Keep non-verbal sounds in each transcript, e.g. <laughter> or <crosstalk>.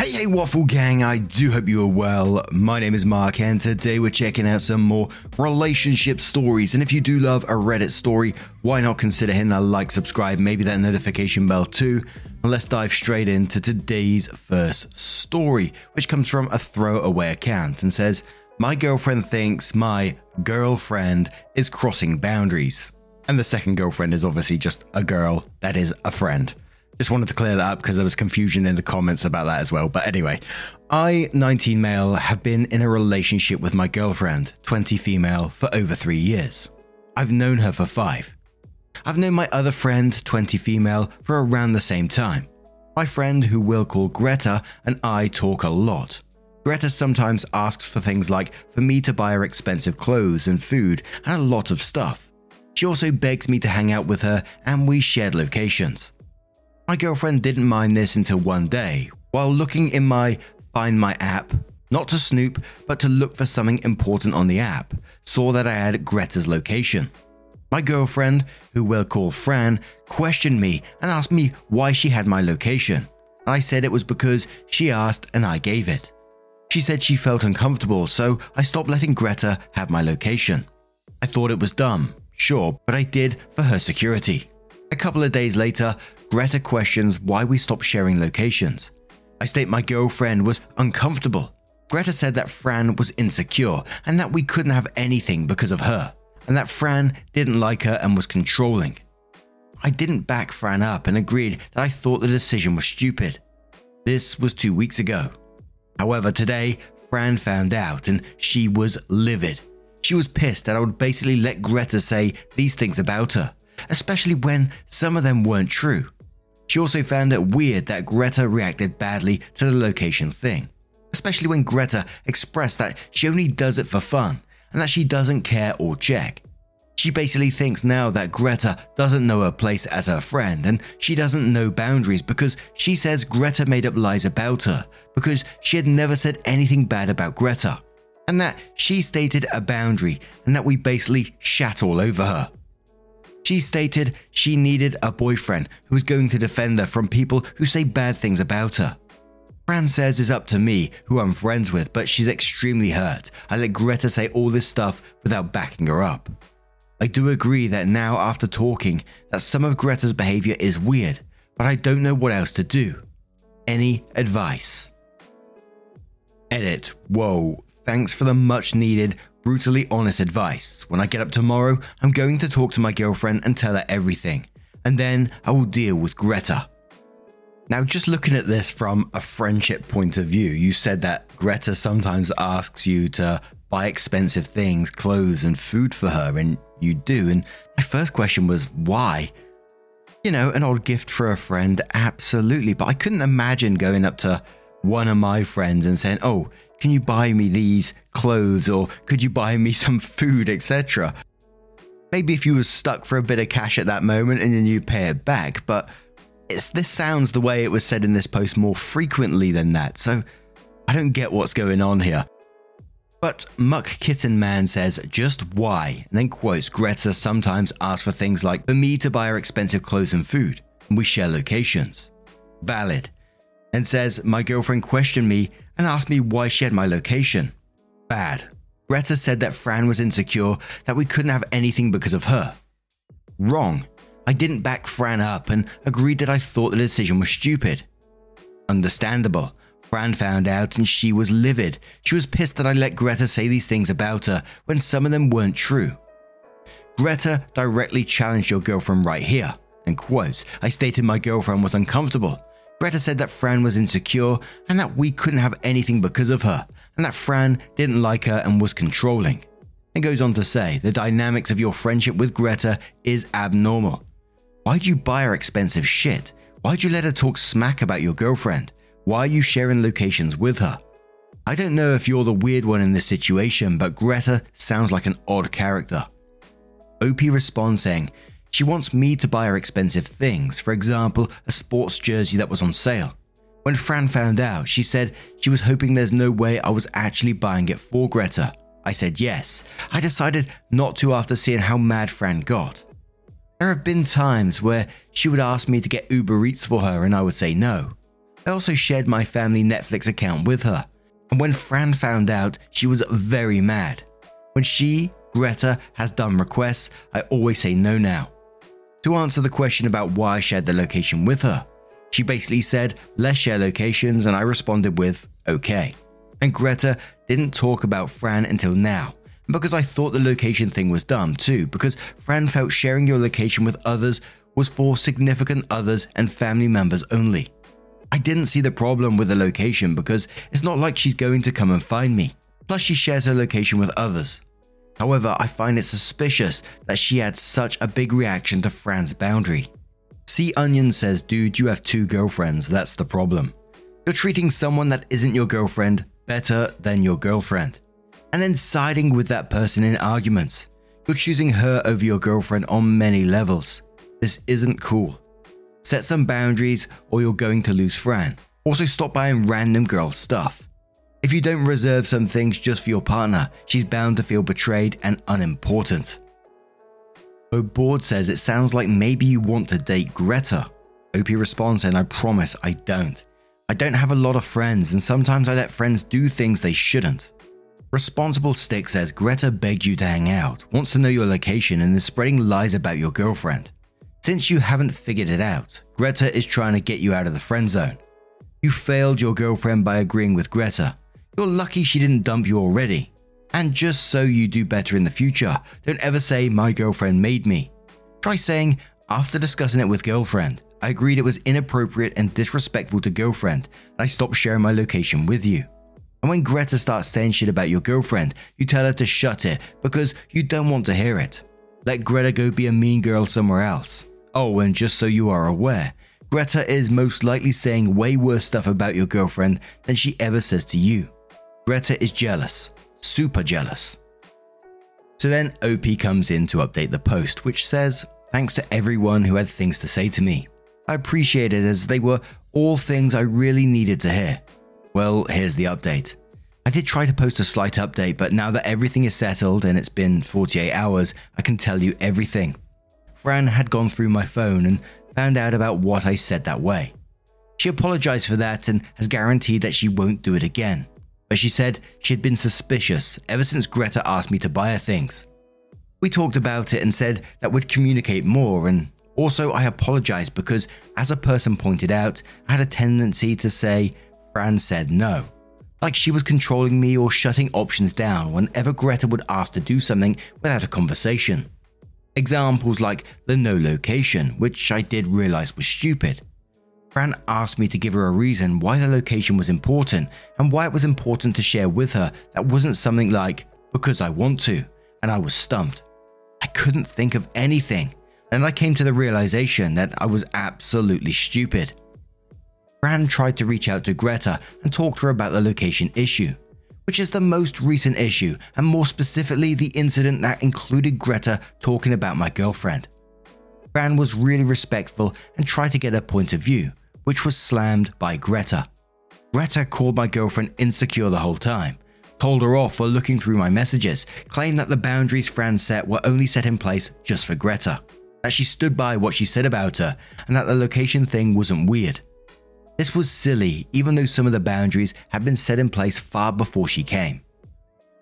Hey, hey, Waffle Gang, I do hope you are well. My name is Mark, and today we're checking out some more relationship stories. And if you do love a Reddit story, why not consider hitting that like, subscribe, maybe that notification bell too? And let's dive straight into today's first story, which comes from a throwaway account and says, My girlfriend thinks my girlfriend is crossing boundaries. And the second girlfriend is obviously just a girl that is a friend. Just wanted to clear that up because there was confusion in the comments about that as well. But anyway, I, 19 male, have been in a relationship with my girlfriend, 20 female, for over three years. I've known her for five. I've known my other friend, 20 female, for around the same time. My friend, who we'll call Greta, and I talk a lot. Greta sometimes asks for things like for me to buy her expensive clothes and food and a lot of stuff. She also begs me to hang out with her, and we shared locations. My girlfriend didn't mind this until one day, while looking in my Find My app, not to snoop, but to look for something important on the app, saw that I had Greta's location. My girlfriend, who we'll call Fran, questioned me and asked me why she had my location. I said it was because she asked and I gave it. She said she felt uncomfortable, so I stopped letting Greta have my location. I thought it was dumb, sure, but I did for her security. A couple of days later, Greta questions why we stopped sharing locations. I state my girlfriend was uncomfortable. Greta said that Fran was insecure and that we couldn't have anything because of her, and that Fran didn't like her and was controlling. I didn't back Fran up and agreed that I thought the decision was stupid. This was two weeks ago. However, today, Fran found out and she was livid. She was pissed that I would basically let Greta say these things about her especially when some of them weren't true. She also found it weird that Greta reacted badly to the location thing, especially when Greta expressed that she only does it for fun and that she doesn't care or check. She basically thinks now that Greta doesn't know her place as her friend and she doesn't know boundaries because she says Greta made up lies about her because she had never said anything bad about Greta and that she stated a boundary and that we basically shat all over her. She stated she needed a boyfriend who was going to defend her from people who say bad things about her. Fran says it's up to me, who I'm friends with, but she's extremely hurt. I let Greta say all this stuff without backing her up. I do agree that now, after talking, that some of Greta's behavior is weird, but I don't know what else to do. Any advice? Edit. Whoa. Thanks for the much needed brutally honest advice. When I get up tomorrow, I'm going to talk to my girlfriend and tell her everything, and then I will deal with Greta. Now, just looking at this from a friendship point of view, you said that Greta sometimes asks you to buy expensive things, clothes, and food for her, and you do. And my first question was, why? You know, an odd gift for a friend, absolutely. But I couldn't imagine going up to one of my friends and saying, oh, can you buy me these clothes or could you buy me <laughs> some food, etc. Maybe if you were stuck for a bit of cash at that moment and then you pay it back, but it's this sounds the way it was said in this post more frequently than that, so I don't get what's going on here. But Muck Kitten Man says, just why? And then quotes Greta sometimes asks for things like, for me to buy her expensive clothes and food, and we share locations. Valid. And says, my girlfriend questioned me and asked me why she had my location. Bad. Greta said that Fran was insecure, that we couldn't have anything because of her. Wrong. I didn't back Fran up and agreed that I thought the decision was stupid. Understandable. Fran found out and she was livid. She was pissed that I let Greta say these things about her when some of them weren't true. Greta directly challenged your girlfriend right here. And quotes, I stated my girlfriend was uncomfortable. Greta said that Fran was insecure and that we couldn't have anything because of her, and that Fran didn't like her and was controlling. and goes on to say the dynamics of your friendship with Greta is abnormal. Why'd you buy her expensive shit? Why'd you let her talk smack about your girlfriend? Why are you sharing locations with her? I don't know if you're the weird one in this situation, but Greta sounds like an odd character. OP responds saying, She wants me to buy her expensive things, for example, a sports jersey that was on sale. When Fran found out, she said she was hoping there's no way I was actually buying it for Greta. I said yes. I decided not to after seeing how mad Fran got. There have been times where she would ask me to get Uber Eats for her and I would say no. I also shared my family Netflix account with her. And when Fran found out, she was very mad. When she, Greta, has done requests, I always say no now. To answer the question about why I shared the location with her, she basically said, let's share locations, and I responded with, okay. And Greta didn't talk about Fran until now because I thought the location thing was dumb too, because Fran felt sharing your location with others was for significant others and family members only. I didn't see the problem with the location because it's not like she's going to come and find me. Plus, she shares her location with others. However, I find it suspicious that she had such a big reaction to Fran's boundary. See Onion says, dude, you have two girlfriends, that's the problem. You're treating someone that isn't your girlfriend better than your girlfriend and then siding with that person in arguments. You're choosing her over your girlfriend on many levels. This isn't cool. Set some boundaries or you're going to lose Fran. Also, stop buying random girl stuff. If you don't reserve some things just for your partner, she's bound to feel betrayed and unimportant. O'Board says it sounds like maybe you want to date Greta. Opie responds and I promise I don't. I don't have a lot of friends and sometimes I let friends do things they shouldn't. Responsible Stick says Greta begged you to hang out, wants to know your location, and is spreading lies about your girlfriend. Since you haven't figured it out, Greta is trying to get you out of the friend zone. You failed your girlfriend by agreeing with Greta. You're lucky she didn't dump you already. And just so you do better in the future, don't ever say, My girlfriend made me. Try saying, After discussing it with girlfriend, I agreed it was inappropriate and disrespectful to girlfriend, and I stopped sharing my location with you. And when Greta starts saying shit about your girlfriend, you tell her to shut it because you don't want to hear it. Let Greta go be a mean girl somewhere else. Oh, and just so you are aware, Greta is most likely saying way worse stuff about your girlfriend than she ever says to you. Greta is jealous, super jealous. So then OP comes in to update the post, which says, Thanks to everyone who had things to say to me. I appreciate it as they were all things I really needed to hear. Well, here's the update. I did try to post a slight update, but now that everything is settled and it's been 48 hours, I can tell you everything. Fran had gone through my phone and found out about what I said that way. She apologized for that and has guaranteed that she won't do it again. But she said she had been suspicious ever since Greta asked me to buy her things. We talked about it and said that we'd communicate more, and also I apologized because, as a person pointed out, I had a tendency to say, Fran said no. Like she was controlling me or shutting options down whenever Greta would ask to do something without a conversation. Examples like the no location, which I did realize was stupid. Fran asked me to give her a reason why the location was important and why it was important to share with her that wasn't something like, because I want to, and I was stumped. I couldn't think of anything, and I came to the realization that I was absolutely stupid. Fran tried to reach out to Greta and talk to her about the location issue, which is the most recent issue, and more specifically, the incident that included Greta talking about my girlfriend. Fran was really respectful and tried to get her point of view, which was slammed by Greta. Greta called my girlfriend insecure the whole time, told her off for looking through my messages, claimed that the boundaries Fran set were only set in place just for Greta, that she stood by what she said about her, and that the location thing wasn't weird. This was silly, even though some of the boundaries had been set in place far before she came.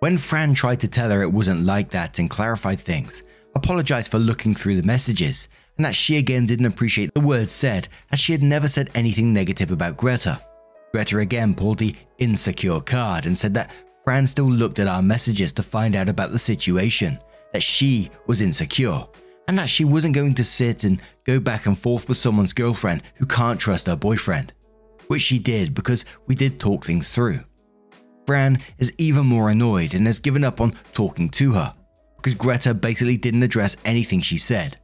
When Fran tried to tell her it wasn't like that and clarified things, apologized for looking through the messages, and that she again didn't appreciate the words said as she had never said anything negative about Greta. Greta again pulled the insecure card and said that Fran still looked at our messages to find out about the situation, that she was insecure, and that she wasn't going to sit and go back and forth with someone's girlfriend who can't trust her boyfriend which she did because we did talk things through. Fran is even more annoyed and has given up on talking to her, because Greta basically didn't address anything she said.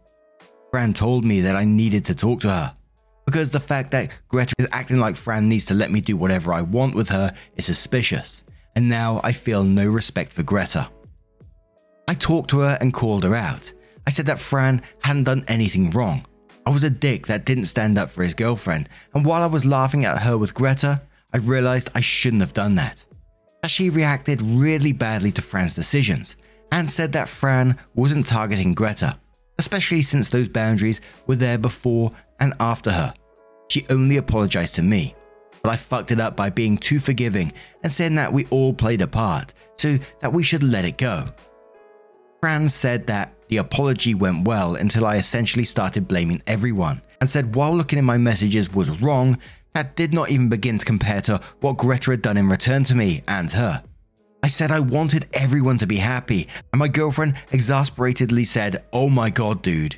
Fran told me that I needed to talk to her because the fact that Greta is acting like Fran needs to let me do whatever I want with her is suspicious, and now I feel no respect for Greta. I talked to her and called her out. I said that Fran hadn't done anything wrong. I was a dick that didn't stand up for his girlfriend, and while I was laughing at her with Greta, I realized I shouldn't have done that. That she reacted really badly to Fran's decisions and said that Fran wasn't targeting Greta, especially since those boundaries were there before and after her. She only apologized to me, but I fucked it up by being too forgiving and saying that we all played a part, so that we should let it go. Fran said that the apology went well until I essentially started blaming everyone and said while looking in my messages was wrong, that did not even begin to compare to what Greta had done in return to me and her. I said I wanted everyone to be happy, and my girlfriend exasperatedly said, Oh my god, dude.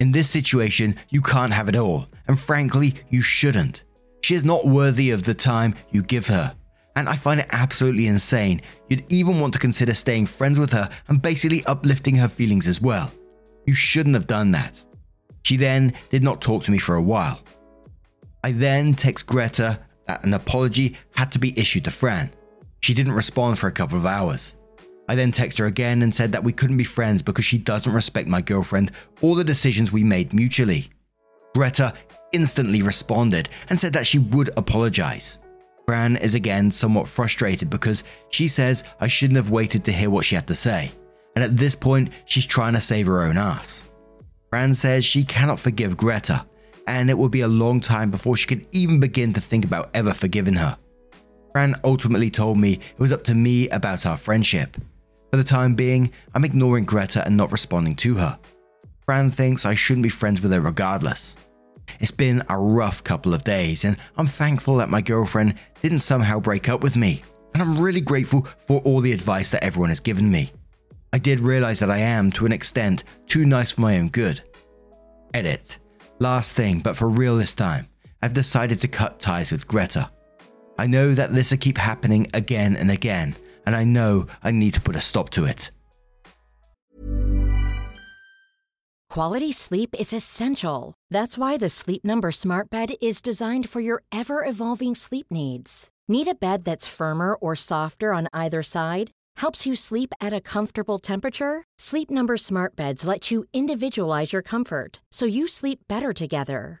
In this situation, you can't have it all, and frankly, you shouldn't. She is not worthy of the time you give her. And I find it absolutely insane you'd even want to consider staying friends with her and basically uplifting her feelings as well. You shouldn't have done that. She then did not talk to me for a while. I then text Greta that an apology had to be issued to Fran. She didn't respond for a couple of hours. I then text her again and said that we couldn't be friends because she doesn't respect my girlfriend or the decisions we made mutually. Greta instantly responded and said that she would apologize. Fran is again somewhat frustrated because she says I shouldn't have waited to hear what she had to say, and at this point, she's trying to save her own ass. Fran says she cannot forgive Greta, and it will be a long time before she can even begin to think about ever forgiving her. Fran ultimately told me it was up to me about our friendship. For the time being, I'm ignoring Greta and not responding to her. Fran thinks I shouldn't be friends with her regardless. It's been a rough couple of days, and I'm thankful that my girlfriend didn't somehow break up with me, and I'm really grateful for all the advice that everyone has given me. I did realize that I am, to an extent, too nice for my own good. Edit. Last thing, but for real this time, I've decided to cut ties with Greta. I know that this will keep happening again and again, and I know I need to put a stop to it. Quality sleep is essential. That's why the Sleep Number Smart Bed is designed for your ever evolving sleep needs. Need a bed that's firmer or softer on either side? Helps you sleep at a comfortable temperature? Sleep Number Smart Beds let you individualize your comfort so you sleep better together.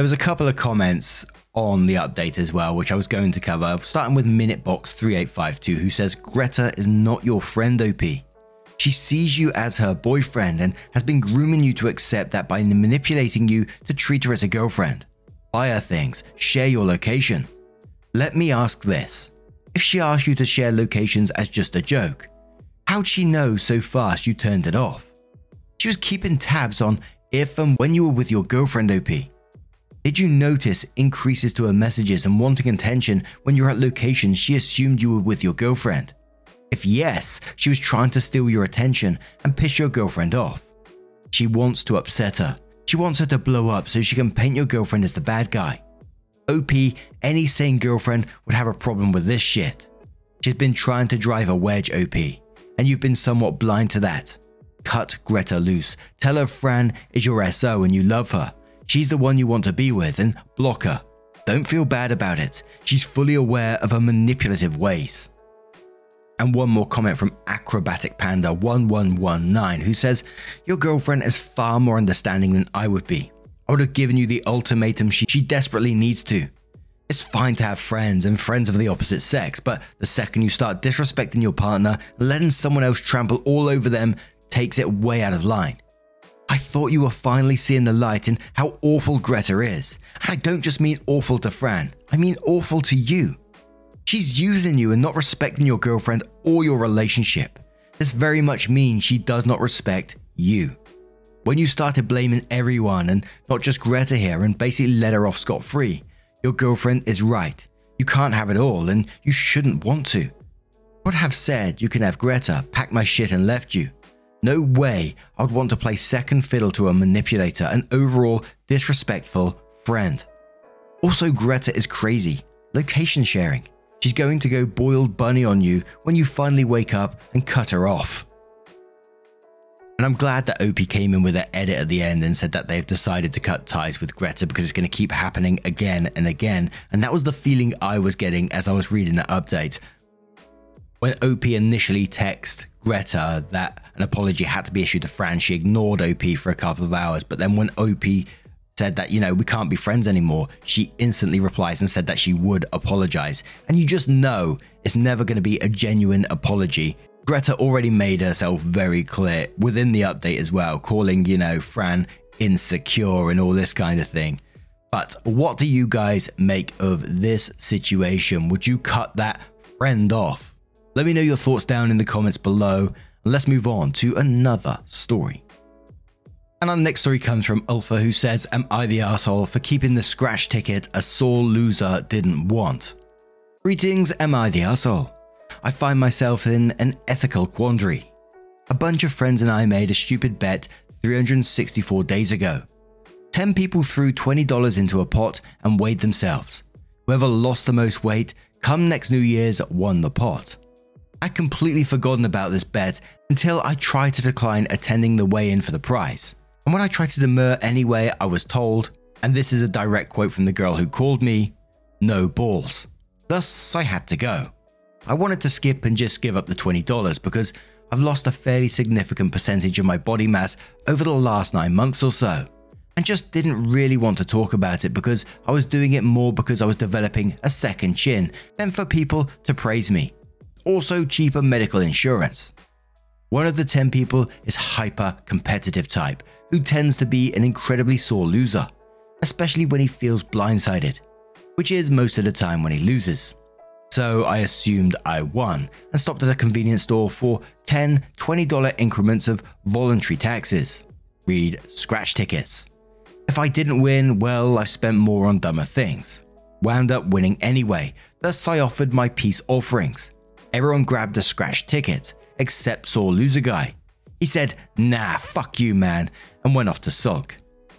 There was a couple of comments on the update as well, which I was going to cover, starting with Minutebox3852, who says Greta is not your friend, OP. She sees you as her boyfriend and has been grooming you to accept that by manipulating you to treat her as a girlfriend. Buy her things, share your location. Let me ask this if she asked you to share locations as just a joke, how'd she know so fast you turned it off? She was keeping tabs on if and when you were with your girlfriend, OP. Did you notice increases to her messages and wanting attention when you're at locations she assumed you were with your girlfriend? If yes, she was trying to steal your attention and piss your girlfriend off. She wants to upset her. She wants her to blow up so she can paint your girlfriend as the bad guy. OP, any sane girlfriend would have a problem with this shit. She's been trying to drive a wedge, OP, and you've been somewhat blind to that. Cut Greta loose. Tell her Fran is your SO and you love her. She's the one you want to be with and block her. Don't feel bad about it. She's fully aware of her manipulative ways. And one more comment from Acrobatic Panda 1119 who says, Your girlfriend is far more understanding than I would be. I would have given you the ultimatum she, she desperately needs to. It's fine to have friends and friends of the opposite sex, but the second you start disrespecting your partner letting someone else trample all over them takes it way out of line. I thought you were finally seeing the light in how awful Greta is. And I don't just mean awful to Fran, I mean awful to you. She's using you and not respecting your girlfriend or your relationship. This very much means she does not respect you. When you started blaming everyone and not just Greta here and basically let her off scot free, your girlfriend is right. You can't have it all and you shouldn't want to. Would have said you can have Greta, packed my shit and left you. No way I would want to play second fiddle to a manipulator and overall disrespectful friend. Also, Greta is crazy. Location sharing. She's going to go boiled bunny on you when you finally wake up and cut her off. And I'm glad that OP came in with an edit at the end and said that they've decided to cut ties with Greta because it's going to keep happening again and again. And that was the feeling I was getting as I was reading that update. When OP initially texted Greta that an apology had to be issued to Fran, she ignored OP for a couple of hours. But then when OP said that, you know, we can't be friends anymore, she instantly replies and said that she would apologize. And you just know it's never going to be a genuine apology. Greta already made herself very clear within the update as well, calling, you know, Fran insecure and all this kind of thing. But what do you guys make of this situation? Would you cut that friend off? Let me know your thoughts down in the comments below. Let's move on to another story. And our next story comes from Alpha, who says, Am I the asshole for keeping the scratch ticket a sore loser didn't want? Greetings, am I the asshole? I find myself in an ethical quandary. A bunch of friends and I made a stupid bet 364 days ago. 10 people threw $20 into a pot and weighed themselves. Whoever lost the most weight, come next New Year's, won the pot. I'd completely forgotten about this bet until I tried to decline attending the weigh in for the prize. And when I tried to demur anyway, I was told, and this is a direct quote from the girl who called me, no balls. Thus, I had to go. I wanted to skip and just give up the $20 because I've lost a fairly significant percentage of my body mass over the last nine months or so, and just didn't really want to talk about it because I was doing it more because I was developing a second chin than for people to praise me. Also, cheaper medical insurance. One of the 10 people is hyper competitive type, who tends to be an incredibly sore loser, especially when he feels blindsided, which is most of the time when he loses. So I assumed I won and stopped at a convenience store for 10 $20 increments of voluntary taxes. Read scratch tickets. If I didn't win, well, I spent more on dumber things. Wound up winning anyway, thus I offered my peace offerings. Everyone grabbed a scratch ticket, except Sore Loser Guy. He said, nah, fuck you, man, and went off to sulk.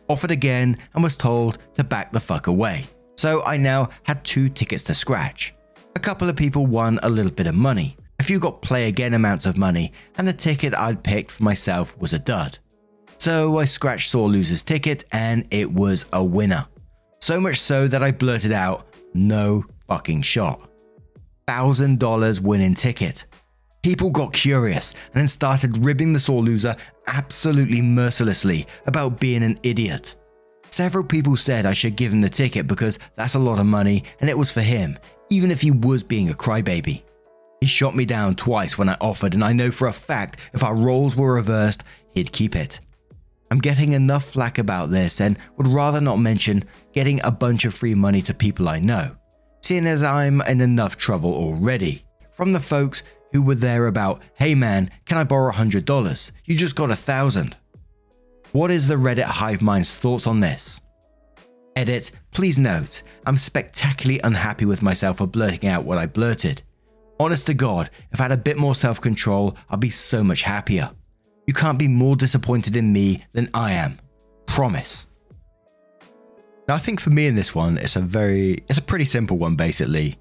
Offered again and was told to back the fuck away. So I now had two tickets to scratch. A couple of people won a little bit of money. A few got play again amounts of money, and the ticket I'd picked for myself was a dud. So I scratched Saw Loser's ticket and it was a winner. So much so that I blurted out, no fucking shot. $1,000 winning ticket. People got curious and then started ribbing the sore loser absolutely mercilessly about being an idiot. Several people said I should give him the ticket because that's a lot of money and it was for him, even if he was being a crybaby. He shot me down twice when I offered, and I know for a fact if our roles were reversed, he'd keep it. I'm getting enough flack about this and would rather not mention getting a bunch of free money to people I know, seeing as I'm in enough trouble already. From the folks who were there about, hey man, can I borrow $100? You just got a thousand. What is the Reddit Hive Mind's thoughts on this? Edit, please note, I'm spectacularly unhappy with myself for blurting out what I blurted. Honest to God, if I had a bit more self control, I'd be so much happier. You can't be more disappointed in me than I am. Promise. Now, I think for me in this one, it's a very, it's a pretty simple one basically.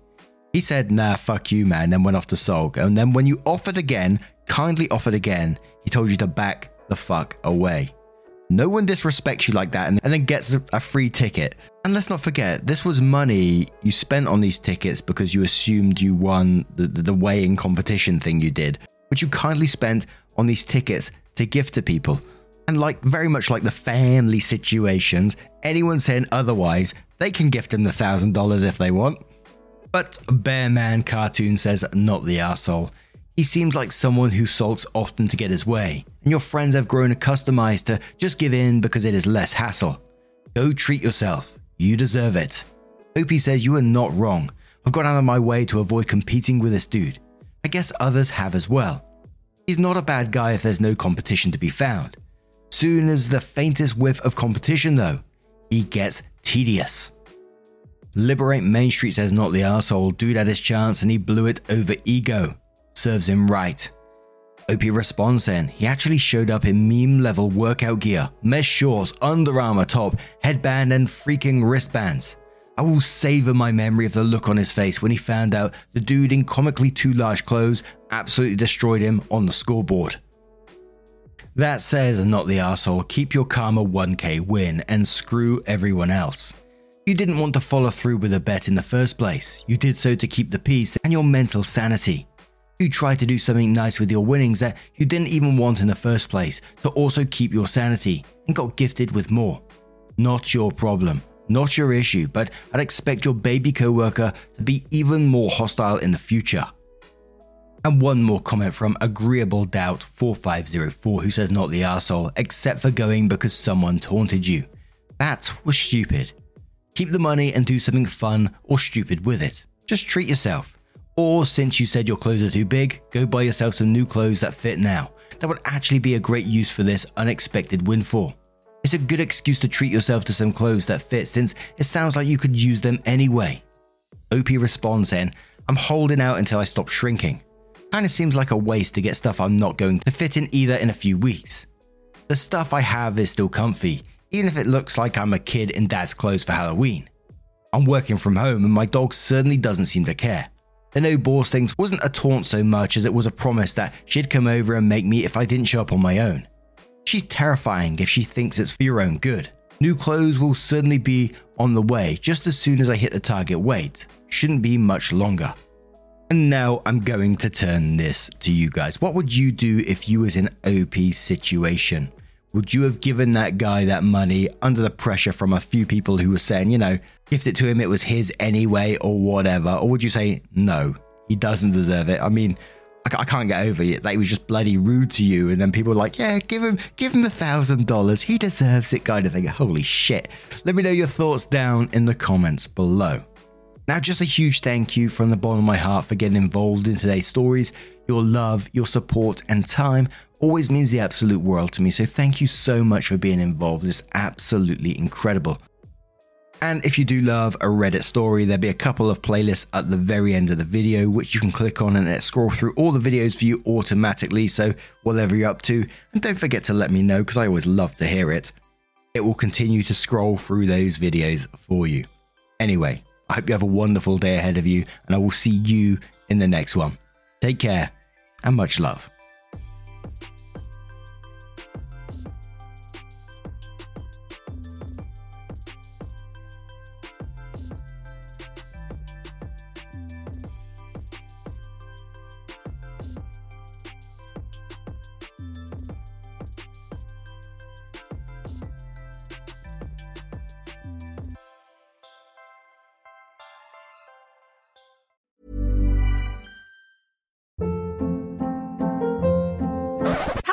He said, nah, fuck you, man, then went off to sulk. And then when you offered again, kindly offered again, he told you to back the fuck away. No one disrespects you like that and, and then gets a, free ticket. And let's not forget, this was money you spent on these tickets because you assumed you won the, the, the weighing competition thing you did, which you kindly spent on these tickets to gift to people. And like very much like the family situations, anyone saying otherwise, they can gift him the thousand dollars if they want. But Bear Man Cartoon says not the asshole. He seems like someone who sulks often to get his way, and your friends have grown accustomed to just give in because it is less hassle. Go treat yourself. You deserve it. Opie says you are not wrong. I've got out of my way to avoid competing with this dude. I guess others have as well. He's not a bad guy if there's no competition to be found. Soon as the faintest whiff of competition, though, he gets tedious. Liberate Main Street says not the asshole. Dude had his chance and he blew it over ego. Serves him right. OP responds then, he actually showed up in meme level workout gear, mesh shorts, Under Armour top, headband, and freaking wristbands. I will savor my memory of the look on his face when he found out the dude in comically too large clothes absolutely destroyed him on the scoreboard. That says, not the asshole, keep your karma 1k win and screw everyone else. You didn't want to follow through with a bet in the first place. You did so to keep the peace and your mental sanity. You tried to do something nice with your winnings that you didn't even want in the first place to also keep your sanity and got gifted with more. Not your problem, not your issue, but I'd expect your baby coworker to be even more hostile in the future. And one more comment from Agreeable Doubt 4504 who says not the asshole, except for going because someone taunted you. That was stupid. Keep the money and do something fun or stupid with it. Just treat yourself. Or since you said your clothes are too big, go buy yourself some new clothes that fit now. That would actually be a great use for this unexpected windfall. It's a good excuse to treat yourself to some clothes that fit since it sounds like you could use them anyway. OP responds then, I'm holding out until I stop shrinking. Kinda seems like a waste to get stuff I'm not going to fit in either in a few weeks. The stuff I have is still comfy, even if it looks like I'm a kid in dad's clothes for Halloween. I'm working from home and my dog certainly doesn't seem to care. The no balls things wasn't a taunt so much as it was a promise that she'd come over and make me if I didn't show up on my own. She's terrifying if she thinks it's for your own good. New clothes will certainly be on the way just as soon as I hit the target weight. Shouldn't be much longer. And now I'm going to turn this to you guys. What would you do if you was in OP's situation? Would you have given that guy that money under the pressure from a few people who were saying, you know, gift it to him, it was his anyway, or whatever? Or would you say, no, he doesn't deserve it? I mean, I, can't get over it. That he was just bloody rude to you, and then people like, "Yeah, give him, give him the thousand dollars. He deserves it." Kind of thing. Holy shit! Let me know your thoughts down in the comments below. Now, just a huge thank you from the bottom of my heart for getting involved in today's stories. Your love, your support, and time always means the absolute world to me. So, thank you so much for being involved. It's absolutely incredible. And if you do love a Reddit story, there'll be a couple of playlists at the very end of the video, which you can click on and it scroll through all the videos for you automatically. So, whatever you're up to, and don't forget to let me know because I always love to hear it. It will continue to scroll through those videos for you. Anyway, I hope you have a wonderful day ahead of you, and I will see you in the next one. Take care and much love.